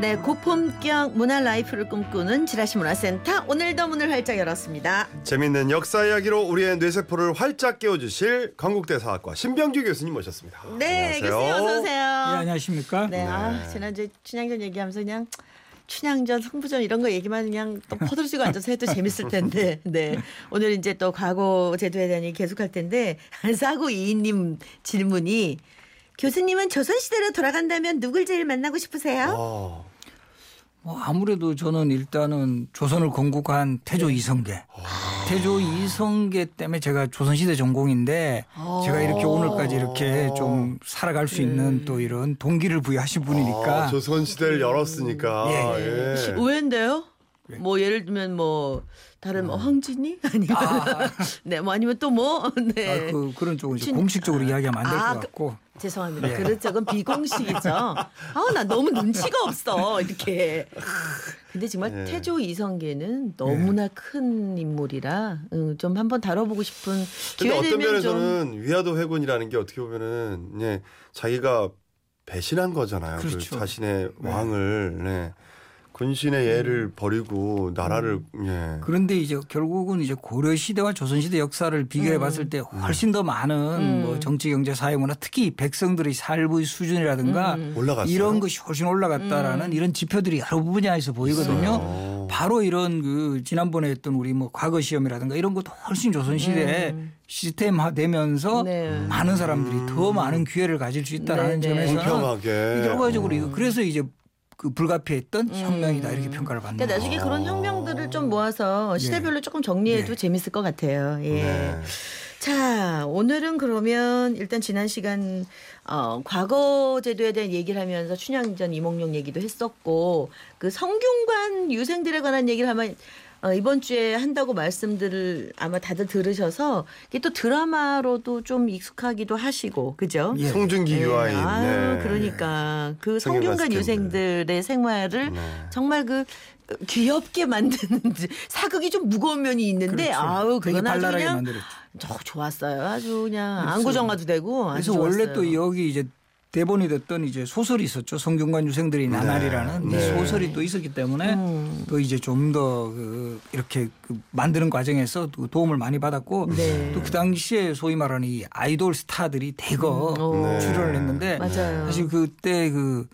네, 고품격 문화 life를 꿈꾸는 지라시 문화센터 오늘도 문을 활짝 열었습니다. 재밌는 역사 이야기로 우리의 뇌세포를 활짝 깨워주실 건국대 사학과 신병주 교수님 모셨습니다. 네, 안녕하세요. 교수님 어서 오세요. 네, 안녕하십니까? 네, 아, 지난주에 춘향전 얘기하면서 그냥 춘향전, 승부전 이런 거 얘기만 그냥 또 퍼들수고 앉아서 해도 재밌을 텐데, 네. 오늘 이제 또 과거 제도에 대한 얘기 계속할 텐데, 사고 이인님 질문이 교수님은 조선시대로 돌아간다면 누굴 제일 만나고 싶으세요? 어, 뭐 아무래도 저는 일단은 조선을 건국한 태조 이성계. 태조 이성계 때문에 제가 조선시대 전공인데 제가 이렇게 오늘까지 이렇게 좀 살아갈 수 있는 또 이런 동기를 부여하신 분이니까. 아, 조선 시대를 열었으니까. 예, 예. 의외인데요? 뭐 예를 들면 뭐 다른 뭐 황진이? 아니면 네뭐 아니면 또 뭐? 네. 아, 그, 그런 쪽은 춘- 공식적으로 이야기하면 안 될것 아, 그- 같고 죄송합니다. 예. 그런 쪽은 비공식이죠. 아, 나 너무 눈치가 없어. 이렇게. 근데 정말 예. 태조 이성계는 너무나 큰 인물이라 응, 좀 한번 다뤄보고 싶은 기회 어떤 되면 좀 면에서는 위화도 회군이라는 게 어떻게 보면은 예, 자기가 배신한 거잖아요. 그 그렇죠. 자신의 왕을 네. 군신의 예를 버리고 나라를 예. 그런데 이제 결국은 이제 고려 시대와 조선 시대 역사를 비교해 봤을 때 훨씬 더 많은 음. 뭐 정치 경제 사회 문화 특히 백성들의 삶의 수준이라든가 음. 올라갔어요. 이런 것이 훨씬 올라갔다라는 이런 지표들이 여러 분야에서 보이거든요. 어. 바로 이런 그 지난번에 했던 우리 뭐 과거 시험이라든가 이런 것도 훨씬 조선 시대에 시스템화되면서 네. 많은 사람들이 더 많은 기회를 가질 수 있다라는 네, 네. 점에서는 공평하게. 결과적으로 이거 어. 그래서 이제 그 불가피했던 혁명이다 이렇게 평가를 받는 그러니까. 나중에 그런 혁명들을 좀 모아서 시대별로 조금 정리해도 예. 재밌을 것 같아요. 예. 네. 자, 오늘은 그러면 일단 지난 시간 어, 과거 제도에 대한 얘기를 하면서 춘향전 이몽룡 얘기도 했었고 그 성균관 유생들에 관한 얘기를 하면 어, 이번 주에 한다고 말씀들을 아마 다들 들으셔서 이게 또 드라마로도 좀 익숙하기도 하시고 그죠? 예. 송중기 네. 유아인. 아유, 네. 그러니까 그 성균관 성균관. 유생들의 생활을 네. 정말 그 귀엽게 만드는 사극이 좀 무거운 면이 있는데 그렇죠. 아우 그건 아주 그냥 만들었죠. 저 좋았어요. 아주 그냥 안구정화도 되고 아주 그래서 원래 좋았어요. 또 여기 이제 대본이 됐던 이제 소설이 있었죠. 성균관 유생들의 나날이라는 네. 이 소설이 또 있었기 때문에 음. 또 이제 좀 더 그 이렇게 그 만드는 과정에서 또 도움을 많이 받았고 네. 또그 당시에 소위 말하는 이 아이돌 스타들이 대거 음. 네. 출연을 했는데 맞아요. 사실 그때 그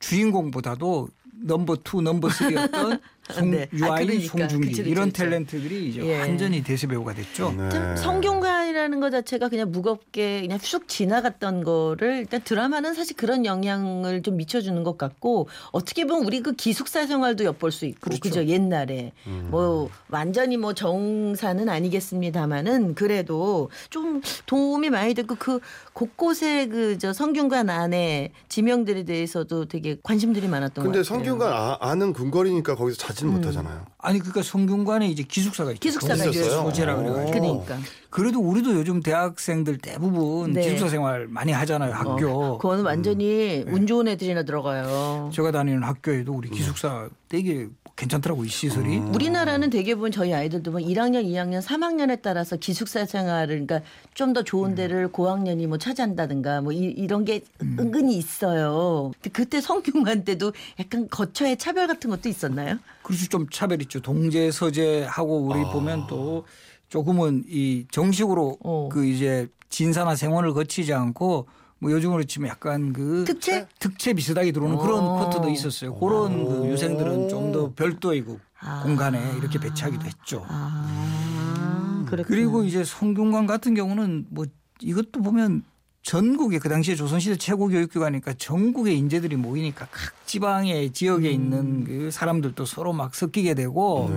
주인공보다도 number two, number three였던 송, 네. 아, 유아인, 그러니까. 송중기 그치, 그치, 이런 그치. 탤런트들이 이제 예. 완전히 대세 배우가 됐죠. 네. 참 성균관 이라는 것 자체가 그냥 무겁게 그냥 쑥 지나갔던 거를 일단 드라마는 사실 그런 영향을 좀 미쳐주는 것 같고 어떻게 보면 우리 그 기숙사 생활도 엿볼 수 있고 그렇죠. 그죠 옛날에 음. 뭐 완전히 뭐 정사는 아니겠습니다만은 그래도 좀 도움이 많이 됐고 그 곳곳에 그 저 성균관 안에 지명들에 대해서도 되게 관심들이 많았던 것 근데 같아요. 성균관 아, 아는 궁궐이니까 거기서 자진 음. 못하잖아요. 아니 그러니까 성균관에 이제 기숙사가 있죠. 기숙사가 있어요? 소재라 그래가지고. 그러니까 그래도 우리 도 요즘 대학생들 대부분 네. 기숙사 생활 많이 하잖아요. 학교. 어, 그거는 완전히 음. 운 좋은 애들이나 들어가요. 제가 다니는 학교에도 우리 기숙사 되게 괜찮더라고 이 시설이. 우리나라는 대개분 저희 아이들도 뭐 1학년, 2학년, 3학년에 따라서 기숙사 생활을 그러니까 좀 더 좋은 음. 데를 고학년이 뭐 차지한다든가 뭐 이, 런게 은근히 있어요. 근데 그때 성균관 때도 약간 거처의 차별 같은 것도 있었나요? 그래서 좀 차별 있죠. 동재 서재하고 우리 아. 보면 또 조금은 이 정식으로 어. 그 이제 진사나 생원을 거치지 않고 뭐 요즘으로 치면 약간 그 특채? 특채 비슷하게 들어오는 그런 어. 코트도 있었어요. 그런 그 유생들은 좀 더 별도의 그 아. 공간에 이렇게 배치하기도 했죠. 아. 그리고 이제 성균관 같은 경우는 뭐 이것도 보면 전국에 그 당시에 조선시대 최고 교육기관이니까 전국의 인재들이 모이니까 각 지방의 지역에 있는 그 사람들도 서로 막 섞이게 되고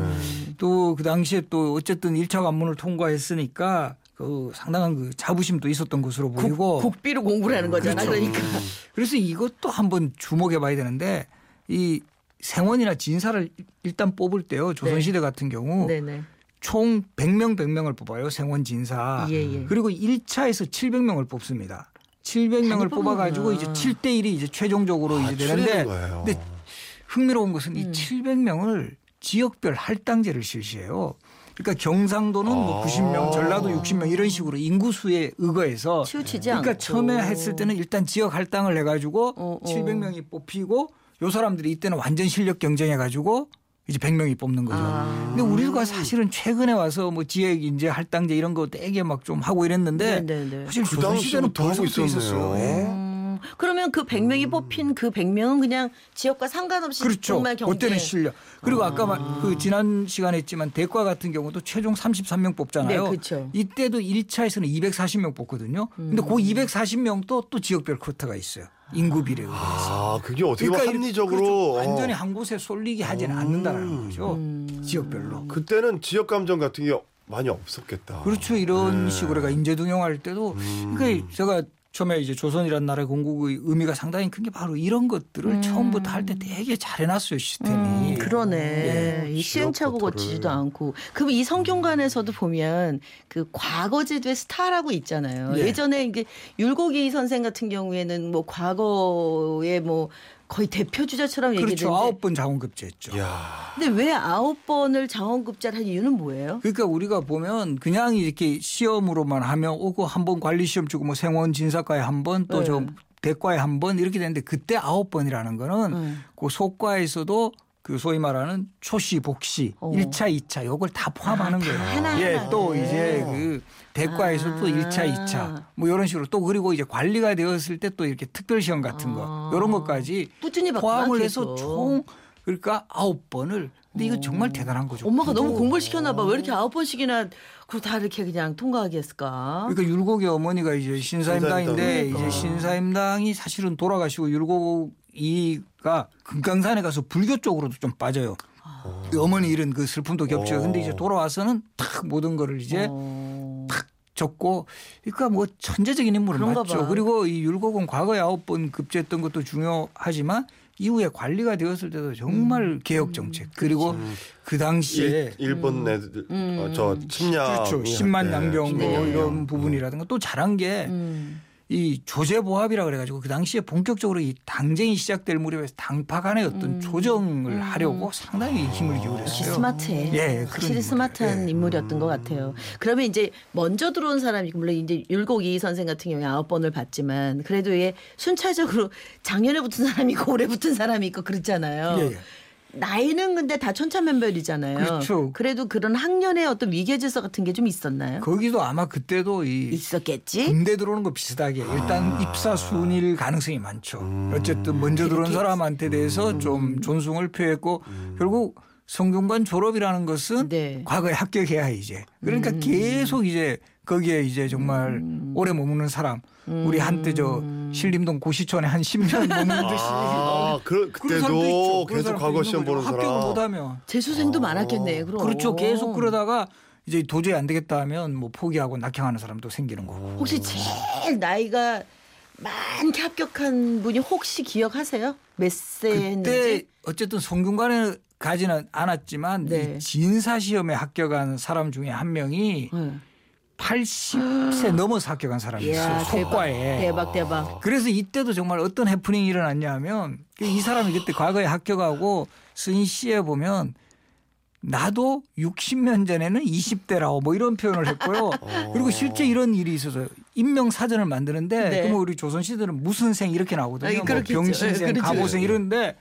또그 당시에 또 어쨌든 1차 관문을 통과했으니까 그 상당한 그 자부심도 있었던 것으로 보이고 국, 국비로 공부를 하는 거잖아. 그렇죠. 그러니까 그래서 이것도 한번 주목해 봐야 되는데 이 생원이나 진사를 일단 뽑을 때요. 조선시대 같은 경우 네네. 총 100명 100명을 뽑아요. 생원 진사. 예, 예. 그리고 1차에서 700명을 뽑습니다. 700명을 많이 뽑아 가지고 이제 뽑는구나. 7대 1이 이제 최종적으로 아, 이제 되는데. 근데 흥미로운 것은 음. 이 700명을 지역별 할당제를 실시해요. 그러니까 경상도는 뭐 아. 90명, 전라도 60명 이런 식으로 인구수에 의거해서 치우치지 그러니까 않고. 처음에 했을 때는 일단 지역 할당을 해가지고 어, 어. 700명이 뽑히고 요 사람들이 이때는 완전 실력 경쟁해가지고 이제 100명이 뽑는 거죠. 아. 근데 우리가 사실은 최근에 와서 뭐 지역 인재 할당제 이런 거 되게 막 좀 하고 이랬는데 네네네. 사실 그 조선 시대는 당시부터 하고 벌써부터 있었네요. 있었어요. 예. 음, 그러면 그 100명이 뽑힌 그 100명은 그냥 지역과 상관없이 그렇죠. 정말 경제. 그때는 실력. 그리고 아까 말- 그 지난 시간에 했지만 대과 같은 경우도 최종 33명 뽑잖아요. 네, 그렇죠. 이때도 1차에서는 240명 뽑거든요. 근데 그 240명도 또 지역별 쿼터가 있어요. 인구 비례에. 아, 그게 어떻게 보면 합리적으로 그렇죠. 어. 완전히 한 곳에 쏠리게 하지는 않는다는 거죠. 음. 지역별로. 그때는 지역 감정 같은 게 많이 없었겠다. 그렇죠. 이런 네. 식으로 가 인재등용할 때도 음. 그러니까 제가 처음에 이제 조선이라는 나라의 건국의 의미가 상당히 큰 게 바로 이런 것들을 처음부터 할 때 되게 잘 해놨어요 시스템이. 음, 그러네. 예. 이 시행착오 거치지도. 않고. 그럼 이 성균관에서도 보면 그 과거 제도의 스타라고 있잖아요. 예. 예전에 이게 율곡이 선생 같은 경우에는 뭐 과거에 뭐 거의 대표 주자처럼 그렇죠. 얘기되는데. 아홉 번 자원급제했죠. 야. 근데 왜 아홉 번을 장원급제를 한 이유는 뭐예요? 그러니까 우리가 보면 그냥 이렇게 시험으로만 하면 오고 한 번 관리 시험 주고 뭐 생원 진사과에 한 번또저 네. 대과에 한 번 이렇게 되는데 그때 아홉 번이라는 거는 음. 그 속과에서도 그 소위 말하는 초시 복시 어. 일 1차, 2차 요걸 다 포함하는 아, 다 거예요. 하나하나. 예, 또 네. 이제 그 대과에서 아. 또 1차, 2차 뭐 이런 식으로 또 그리고 이제 관리가 되었을 때 또 이렇게 특별 시험 같은 거 아. 이런 것까지 포함을 해서. 총 그러니까 아홉 번을 근데 이거 정말 대단한 거죠. 엄마가 너무. 공부를 시켰나 봐. 왜 이렇게 아홉 번씩이나 그걸 다 이렇게 그냥 통과하게 했을까? 그러니까 율곡의 어머니가 이제 신사임당인데 신사임당. 이제 신사임당이 사실은 돌아가시고 율곡 이가 금강산에 가서 불교 쪽으로도 좀 빠져요. 그 어머니 일은 그 슬픔도 겹쳐요. 근데 이제 돌아와서는 탁 모든 거를 이제 어. 적고 그러니까 뭐 천재적인 인물을 그런가 맞죠. 봐. 그리고 이 율곡은 과거에 아홉 번 급제했던 것도 중요하지만 이후에 관리가 되었을 때도 정말 음. 개혁 정책 그리고 그 당시에 일, 일본 애들 음. 어, 저 침략 그렇죠. 10만 양병 뭐 네. 이런 부분이라든가 또 잘한 게 음. 이 조제보합이라 그래가지고 그 당시에 본격적으로 이 당쟁이 시작될 무렵에서 당파 간의 어떤 조정을 하려고 상당히 힘을 역시 기울였어요. 스마트해. 예, 그런 확실히 인물이에요. 스마트한 예. 인물이었던 것 같아요. 그러면 이제 먼저 들어온 사람이 물론 이제 율곡 이 선생 같은 경우에 아홉 번을 봤지만 그래도 얘 순차적으로 작년에 붙은 사람이 있고 올해 붙은 사람이 있고 그렇잖아요. 예, 예. 나이는 근데 다 천차만별이잖아요. 그렇죠. 그래도 그런 학년의 어떤 위계 질서 같은 게 좀 있었나요? 거기도 아마 그때도 이 있었겠지. 군대 들어오는 거 비슷하게 일단 입사 순일 가능성이 많죠. 어쨌든 먼저 들어온 사람한테 대해서 좀 존중을 표했고 결국 성균관 졸업이라는 것은 네. 과거에 합격해야 이제 그러니까 계속 이제 거기에 이제 정말 오래 머무는 사람 우리 한때 저 신림동 고시촌에 한 10년 머무는 듯이 아, 그. 그때도 계속 과거 시험. 보는 사람. 합격을 못하면 재수생도 많았겠네. 그럼. 그렇죠. 계속 그러다가 이제 도저히 안 되겠다 하면 뭐 포기하고 낙향하는 사람도 생기는 거고. 혹시 제일 나이가 많게 합격한 분이 혹시 기억하세요? 몇세 했는지? 그때 어쨌든 성균관에 가지는 않았지만 네. 이 진사 시험에 합격한 사람 중에 한 명이 네. 80세 넘어서 합격한 사람이 있어요. 속과에. 대박 대박. 그래서 이때도 정말 어떤 해프닝이 일어났냐면 이 사람이 그때 과거에 합격하고 스인 씨에 보면 나도 60년 전에는 20대라고 뭐 이런 표현을 했고요. 그리고 실제 이런 일이 있어서요. 임명 사전을 만드는데 네. 그러면 우리 조선 시대는 무슨 생 이렇게 나오거든요. 아이, 뭐. 병신생, 예, 그렇죠. 가보생 이런데.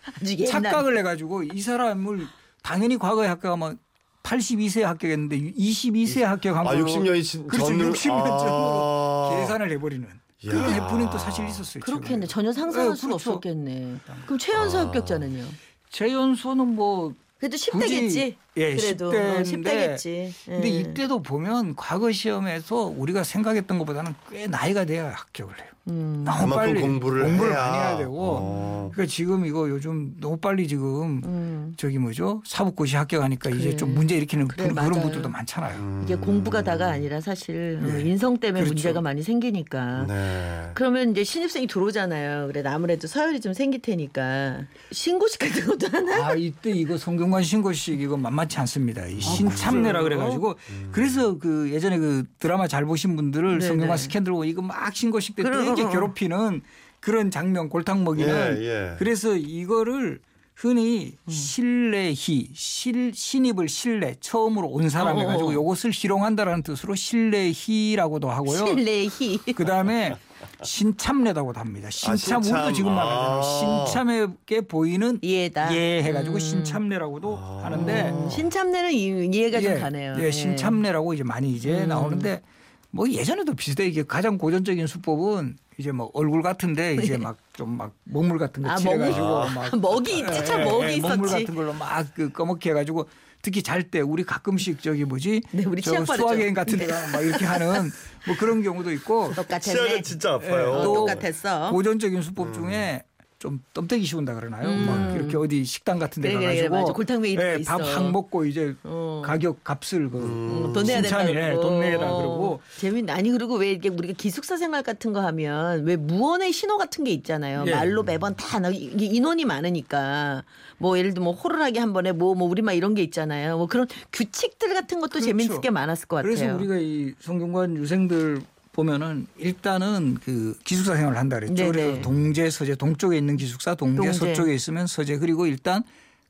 착각을 해가지고 이 사람을 당연히 과거에 합격하면 82세에 합격했는데 22세에 합격한 아, 걸로 60년이 진, 그렇죠. 전으로- 60년 전으로 아. 계산을 해버리는 그런 이야. 해프닝도 사실 있었어요. 그렇겠네. 전혀 상상할 네, 수가 그렇죠. 없었겠네. 그럼 최연소 아. 합격자는요? 최연소는 뭐 그래도 굳이 10대겠지. 예, 그래도 10대인데 어, 10대겠지. 근데 이때도 보면 과거 시험에서 우리가 생각했던 것보다는 꽤 나이가 돼야 합격을 해요. 음. 너무 그만큼 빨리 공부를 공부를 해야. 많이 해야 되고 어. 그러니까 지금 이거 요즘 너무 빨리 지금 음. 저기 뭐죠 사법고시 합격하니까 이제 그래. 좀 문제 일으키는 그래, 그, 런 맞아요. 분들도 많잖아요. 음. 이게 공부가 다가 아니라 사실 어, 네. 인성 때문에 그렇죠. 문제가 많이 생기니까. 네. 그러면 이제 신입생이 들어오잖아요. 그래 아무래도 서열이 좀 생길 테니까 신고식 같은 것도 하나? 아 이때 이거 성균관 신고식 이거 만만 치 않습니다. 이 신참내라 그래요? 그래가지고 그래서 그 예전에 그 드라마 잘 보신 분들을 네네. 성균관 스캔들 보고 이거 막 신고식 때 되게. 괴롭히는 그런 장면 골탕 먹이는 예, 예. 그래서 이거를 흔히 음. 신뢰희 실, 신입을 신뢰 처음으로 온 사람 어, 어, 해가지고 어. 요것을 희롱한다라는 뜻으로 신뢰희라고도 하고요. 실내희. 그 다음에 신참내다고도 합니다. 신참, 아, 신참. 우리도 지금 말하잖아요. 아. 신참에게 보이는 이해다. 예 해가지고 음. 신참내라고도 하는데 음, 신참내는 이- 이해가 좀 가네요. 예, 신참내라고 이제 많이 이제 음. 나오는데 뭐 예전에도 비슷해 이게 가장 고전적인 수법은 이제 뭐 얼굴 같은데 이제 막 좀막 먹물 같은 거 아, 칠해가지고 먹물. 막 먹이 있지, 참 먹이 먹물 있었지. 같은 걸로 막 그 꺼먹게 해가지고 특히 잘 때 우리 가끔씩 저기 뭐지 네, 우리 저. 수학여행 같은 데가 막 이렇게 하는 뭐 그런 경우도 있고 똑같았네. 치아가 진짜 아파요. 어, 또 똑같았어. 고전적인 수법 중에 좀 덤태기 씌운다 그러나요? 음. 막 이렇게 어디 식당 같은 데 그래, 그래, 가가지고 맞아. 골탕 거 있어. 밥확 먹고 이제 어. 가격 값을 그 음, 돈 내야 된다 그러고. 돈 내라 그러고 재밌네. 아니 그리고 왜 이게 우리가 기숙사 생활 같은 거 하면 왜 무언의 신호 같은 게 있잖아요. 예. 말로 매번 다 나- 이게 인원이 많으니까 뭐 예를 들면 뭐 호루라기 한 번에 뭐뭐 우리말 이런 게 있잖아요. 뭐 그런 규칙들 같은 것도 그렇죠. 재밌을 게 많았을 것 같아요. 그래서 우리가 이 성균관 유생들 보면은 일단은 그 기숙사 생활을 한다 그랬죠. 네네. 그래서 동제 서재 동쪽에 있는 기숙사 동제, 동제. 서쪽에 있으면 서재 그리고 일단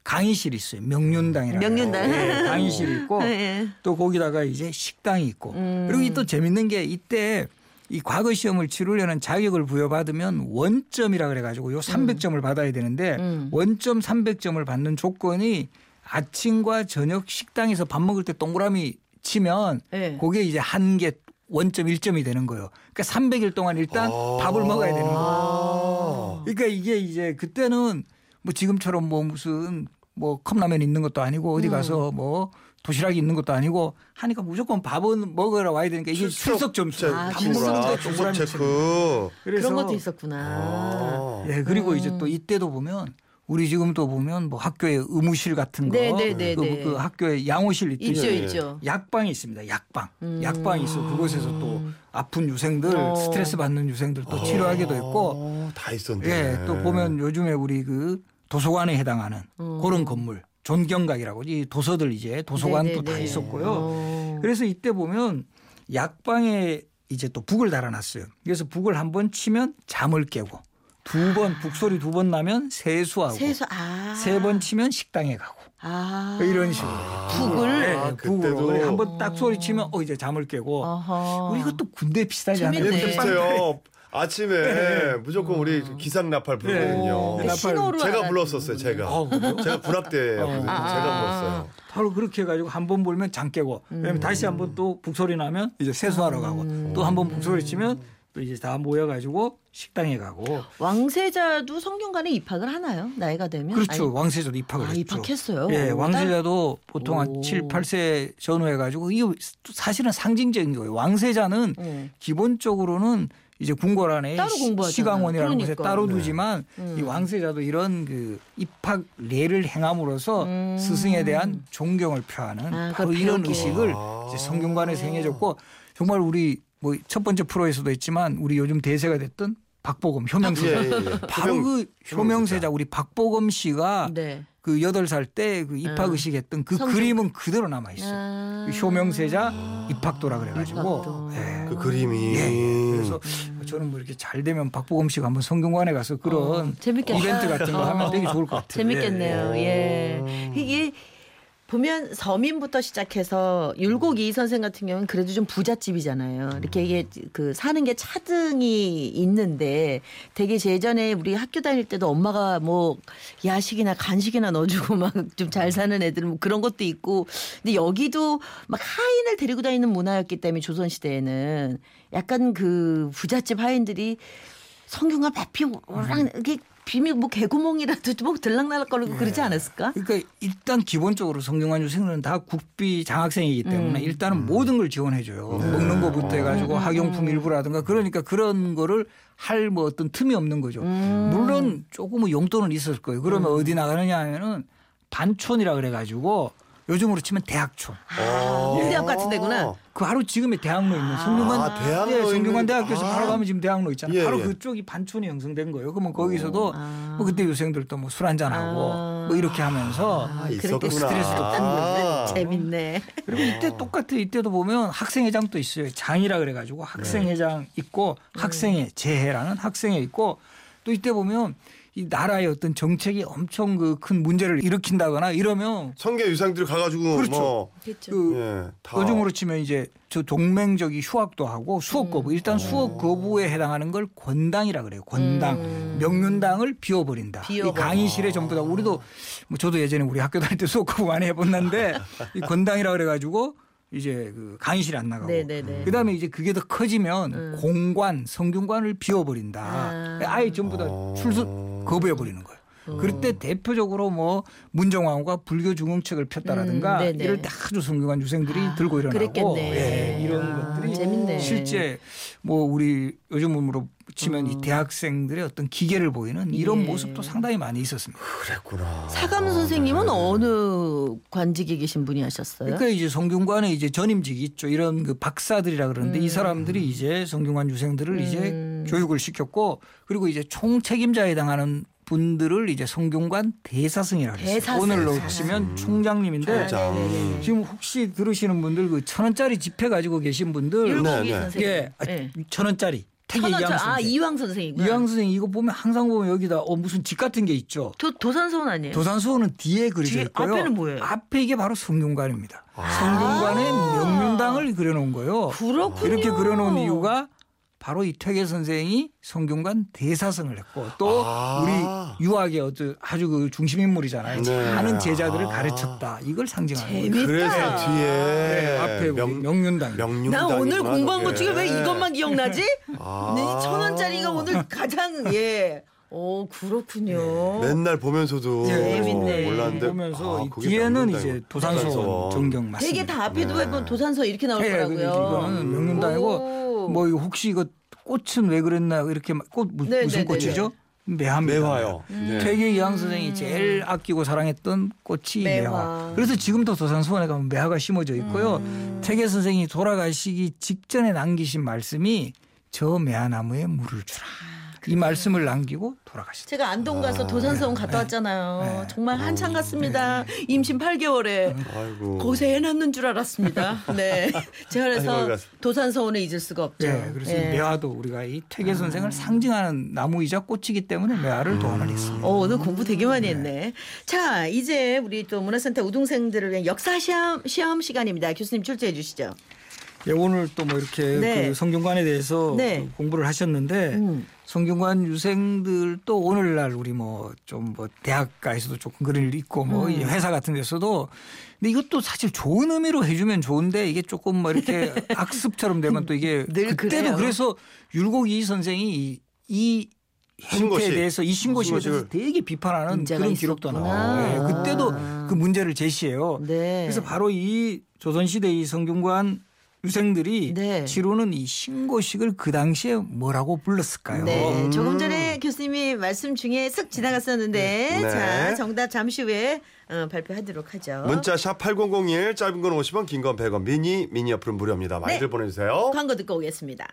강의실이 있어요. 명륜당이라고. 명륜당. 예, 강의실이 있고 예. 또 거기다가 이제 식당이 있고 음. 그리고 또 재밌는 게 이때 이 과거 시험을 치르려는 자격을 부여받으면 원점이라 그래가지고 요 300점을 받아야 되는데 음. 원점 300점을 받는 조건이 아침과 저녁 식당에서 밥 먹을 때 동그라미 치면 네. 그게 이제 한개 원점 1점이 되는 거예요. 그러니까 300일 동안 일단 아. 밥을 먹어야 되는 거예요. 아. 그러니까 이게 이제 그때는 뭐 지금처럼 뭐 무슨 뭐 컵라면 있는 것도 아니고 어디 가서 뭐 도시락이 있는 것도 아니고 하니까 무조건 밥은 먹으러 와야 되니까 이게 출석 점수 아, 밥 출석 점수. 체크. 그래서 그런 것도 있었구나. 아. 예 그리고 이제 음. 또 이때도 보면 우리 지금도 보면 뭐 학교에 의무실 같은 거, 네, 네, 네, 그, 네. 그 학교에 양호실 있죠, 예. 있죠. 약방이 있습니다. 약방. 음. 약방이 있어. 그곳에서 또 아픈 유생들, 어. 스트레스 받는 유생들 또 치료하기도 했고, 어, 다 있었네. 예, 또 보면 요즘에 우리 그 도서관에 해당하는 음. 그런 건물, 존경각이라고 이 도서들 이제 도서관도 다. 있었고요. 어. 그래서 이때 보면 약방에 이제 또 북을 달아놨어요. 그래서 북을 한번 치면 잠을 깨고 두 번 북소리 두 번 나면 세수하고 세수 아. 세번 치면 식당에 가고 아. 이런 식으로 북을? 네, 아, 북으로 그때도? 한번 딱 소리 치면 어 이제 잠을 깨고 어허. 우리 이것도 군대 비슷하지 않아요? 비슷해요. 아침에 네. 무조건 우리 기상 나팔 부르거든요. 네. 그 신호로 제가 불렀었어요. 제가. 어? 제가 군악 때였거든요. 아, 제가 아, 불렀어요. 바로 그렇게 해가지고 한 번 불면 잠 깨고 음. 다시 한 번 또 북소리 나면 이제 세수하러 가고 또한 번 북소리 치면 또 이제 다 모여가지고 식당에 가고 왕세자도 성균관에 입학을 하나요? 나이가 되면? 그렇죠 아니, 왕세자도 입학을 아, 했죠. 입학했어요? 예, 오, 왕세자도 보통 한 오. 7, 8세 전후해가지고 이거 사실은 상징적인 거예요. 왕세자는 음. 기본적으로는 이제 궁궐 안에 따로 공부하잖아요. 시강원이라는 곳에 그러니까. 따로 네. 두지만 음. 이 왕세자도 이런 그 입학례를 행함으로써 음. 스승에 대한 존경을 표하는 아, 바로 이런. 의식을 아. 이제 성균관에서 행해졌고 정말 우리 뭐 첫 번째 프로에서도 했지만 우리 요즘 대세가 됐던 박보검 효명세자 예, 예, 예. 바로 효명- 그 효명세자 우리 박보검 씨가 네. 그 여덟 살 때그 아. 입학 의식 했던 그 성경- 그림은 그대로 남아 있어. 요 아. 그 효명세자 입학도라 그래가지고. 입학도. 예. 그 그림이. 예. 그래서 저는 뭐 이렇게 잘 되면 박보검 씨가 한번 성균관에 가서 그런 어. 이벤트 같은 거 하면 어. 되게 좋을 것 같아요. 재밌겠네요. 예. 예. 이게 보면 서민부터 시작해서 율곡 이 선생 같은 경우는 그래도 좀 부잣집이잖아요. 이렇게 이게 그 사는 게 차등이 있는데 되게 예전에 우리 학교 다닐 때도 엄마가 뭐 야식이나 간식이나 넣어주고 막 좀 잘 사는 애들 뭐 그런 것도 있고 근데 여기도 막 하인을 데리고 다니는 문화였기 때문에 조선 시대에는 약간 그 부잣집 하인들이 성균관 배피 오랑 이게 비밀 뭐 개구멍이라도 뭐 들락날락거리고 그러지 않았을까? 그러니까 일단 기본적으로 성균관 유생들은 다 국비 장학생이기 때문에 일단은 모든 걸 지원해줘요. 먹는 거부터 해가지고 학용품 일부라든가 그러니까 그런 거를 할 뭐 어떤 틈이 없는 거죠. 물론 조금 은 용돈은 있었을 거예요. 그러면 어디 나가느냐 하면은 반촌이라 그래가지고 요즘으로 치면 대학촌. 아, 홍대 앞 같은 데구나. 그 바로 지금의 대학로 있는 성균관 아, 대학로 예, 성균관 대학교에서 아. 바로 가면 지금 대학로 있잖아요. 예, 바로 예. 그쪽이 반촌이 형성된 거예요. 그러면 거기서도 뭐 그때 유생들도 뭐 술 한잔 하고 아. 뭐 이렇게 하면서 아, 그렇게 있었구나. 스트레스도 아. 딴 재밌네. 그리고 이때 똑같아 이때도 보면 학생회장도 있어요. 장이라 그래 가지고 학생회장 있고 학생회 재회라는 학생회 있고 또 이때 보면 이 나라의 어떤 정책이 엄청 그 큰 문제를 일으킨다거나 이러면 성계 유상들이 가가지고 그렇죠. 뭐 그렇죠. 그 예, 다 요즘으로 치면 이제 저 동맹적이 휴학도 하고 수업 거부 일단 수업 거부에 해당하는 걸 권당이라 그래요. 권당 명륜당을 비워버린다. 비워버려. 이 강의실에 전부 다 우리도 뭐 저도 예전에 우리 학교 다닐 때 수업 거부 많이 해봤는데 이 권당이라 그래가지고 이제 그 강의실에 안 나가고 네네네. 그다음에 이제 그게 더 커지면 공관 성균관을 비워버린다. 아. 아예 전부 다 출석 거부해버리는 거예요. 그럴 때 대표적으로 뭐 문정왕후가 불교 중흥책을 폈다라든가 음. 이럴 때 아주 성균관 유생들이 들고 일어나고 그랬겠네. 예, 이런 아, 것들이 재밌네. 실제 뭐 우리 요즘으로 치면 이 대학생들의 어떤 기계를 보이는 이런 음. 예. 모습도 상당히 많이 있었습니다. 그랬구나. 사감 선생님은 어느 관직에 계신 분이 하셨어요? 그러니까 이제 성균관에 이제 전임직이 있죠. 이런 그 박사들이라 그러는데 이 사람들이 이제 성균관 유생들을 이제 교육을 시켰고 그리고 이제 총 책임자에 해당하는 분들을 이제 성균관 대사승이라고 했어요. 대사승. 오늘로 치면 총장님인데 총장. 네네네. 지금 혹시 들으시는 분들 그 천 원짜리 지폐 가지고 계신 분들 율곡이 네, 네. 선생님. 예, 아, 네. 천 원짜리 태계 이황 아 선생. 이황 선생이구나. 이황 선생 이거 보면 항상 보면 여기다 어 무슨 집 같은 게 있죠. 도, 도산서원 아니에요? 도산서원은 뒤에 그려져 뒤에- 있고요. 앞에는 뭐예요? 앞에 이게 바로 성균관입니다. 성균관의 명륜당을 그려놓은 거예요. 그렇군요. 이렇게 그려놓은 이유가 바로 이 퇴계 선생이 성균관 대사성을 했고 또 아. 우리 유학의 어떤 아주 그 중심 인물이잖아요. 네. 많은 제자들을 아. 가르쳤다. 이걸 상징하는 거예요. 그래서 뒤에 네, 앞에 명, 명륜당. 명륜 나 오늘 공부한 것 중에 왜 이것만 기억나지? 아. 네, 천 원짜리가 오늘 가장 예. 오 그렇군요. 맨날 보면서도 예. 재밌네. 몰랐는데 보면서 아, 뒤에는. 이제 도산서원. 전경 맞습니다. 되게 다 앞에도 네. 해본 도산서 이렇게 예, 나오더라고요. 이거는 명륜당이고 오. 뭐 이거 혹시 이거 꽃은 왜 그랬나 이렇게 막- 꽃 무, 네, 무슨 네, 꽃이죠? 매화입니다. 매화요. 네. 퇴계 이황 선생이 제일 아끼고 사랑했던 꽃이 매화. 매화. 그래서 지금도 도산수원에 가면 매화가 심어져 있고요. 퇴계 선생이 돌아가시기 직전에 남기신 말씀이 저 매화나무에 물을 주라. 이 말씀을 남기고 돌아가셨다. 제가 안동 가서 도산서원 갔다 왔잖아요. 네. 정말 한참 갔습니다. 임신 8개월에 아이고. 고생해놨는 줄 알았습니다. 네. 제가 그래서 아이고. 도산서원을 잊을 수가 없죠. 예, 그래서 예. 매화도 우리가 이 퇴계 선생을 상징하는 나무이자 꽃이기 때문에 매화를 도안을 했습니다. 어, 오늘 공부 되게 많이 했네. 자, 이제 우리 또 문화센터 우등생들을 위한 역사 시험, 시험 시간입니다. 교수님 출제해 주시죠. 예, 오늘 또 뭐 이렇게 네. 그 성균관에 대해서 네. 그 공부를 하셨는데 음. 성균관 유생들 또 오늘날 우리 뭐 좀뭐 대학가에서도 조금 그런 일 있고 뭐 음. 이 회사 같은 데서도 근데 이것도 사실 좋은 의미로 해주면 좋은데 이게 조금 뭐 이렇게 악습처럼 되면 또 이게 늘 그때도 그래요. 그래서 율곡이 선생이 이, 이 행태에. 대해서 이 신고식에 대해서. 되게 비판하는 그런 기록도. 나와요. 예, 그때도 그 문제를 제시해요. 네. 그래서 바로 이 조선시대 이 성균관 유생들이 네. 치르는 이 신고식을 그 당시에 뭐라고 불렀을까요? 네, 조금 전에 교수님이 말씀 중에 쓱 지나갔었는데 네. 자 정답 잠시 후에 어, 발표하도록 하죠. 문자 샵 8001 짧은 건 50원 긴 건 100원 미니 미니 어플은 무료입니다. 많이들 네. 보내주세요. 광고 듣고 오겠습니다.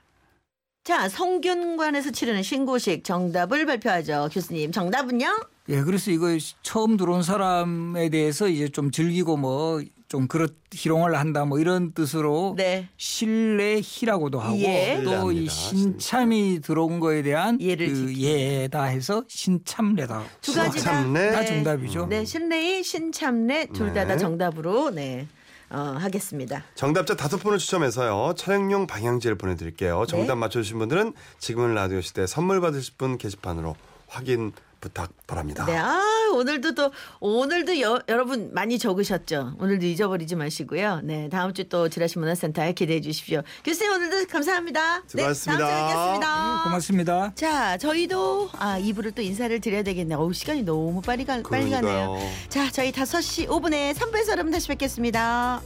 자 성균관에서 치르는 신고식 정답을 발표하죠. 교수님 정답은요? 예, 그래서 이거 처음 들어온 사람에 대해서 이제 좀 즐기고 뭐 좀 그렇 희롱을 한다 뭐 이런 뜻으로 네. 신뢰희라고도 하고 예. 또이 신뢰합니다. 신참이 들어온 거에 대한 예를 그. 예다 해서 신참례다. 두 가지 다, 신참례. 다 정답이죠. 네, 신뢰희, 신참례 둘 다다 네. 정답으로 네 어, 하겠습니다. 정답자 다섯 분을 추첨해서요. 차량용 방향지를 보내드릴게요. 정답 네. 맞춰주신 분들은 지금은 라디오 시대 선물 받으실 분 게시판으로 확인 부탁 바랍니다. 네, 아, 오늘도 또, 오늘도 여, 여러분 많이 적으셨죠? 오늘도 잊어버리지 마시고요. 네, 다음 주 또 지라시 문화센터에 기대해 주십시오. 교수님 오늘도 감사합니다. 수고하셨습니다. 네, 다음 주에 뵙겠습니다. 고맙습니다. 자, 저희도 아, 2부를 또 인사를 드려야 되겠네요. 시간이 너무 빨리, 가, 빨리 가네요. 자, 저희 5시 5분에 3부에서 여러분 다시 뵙겠습니다.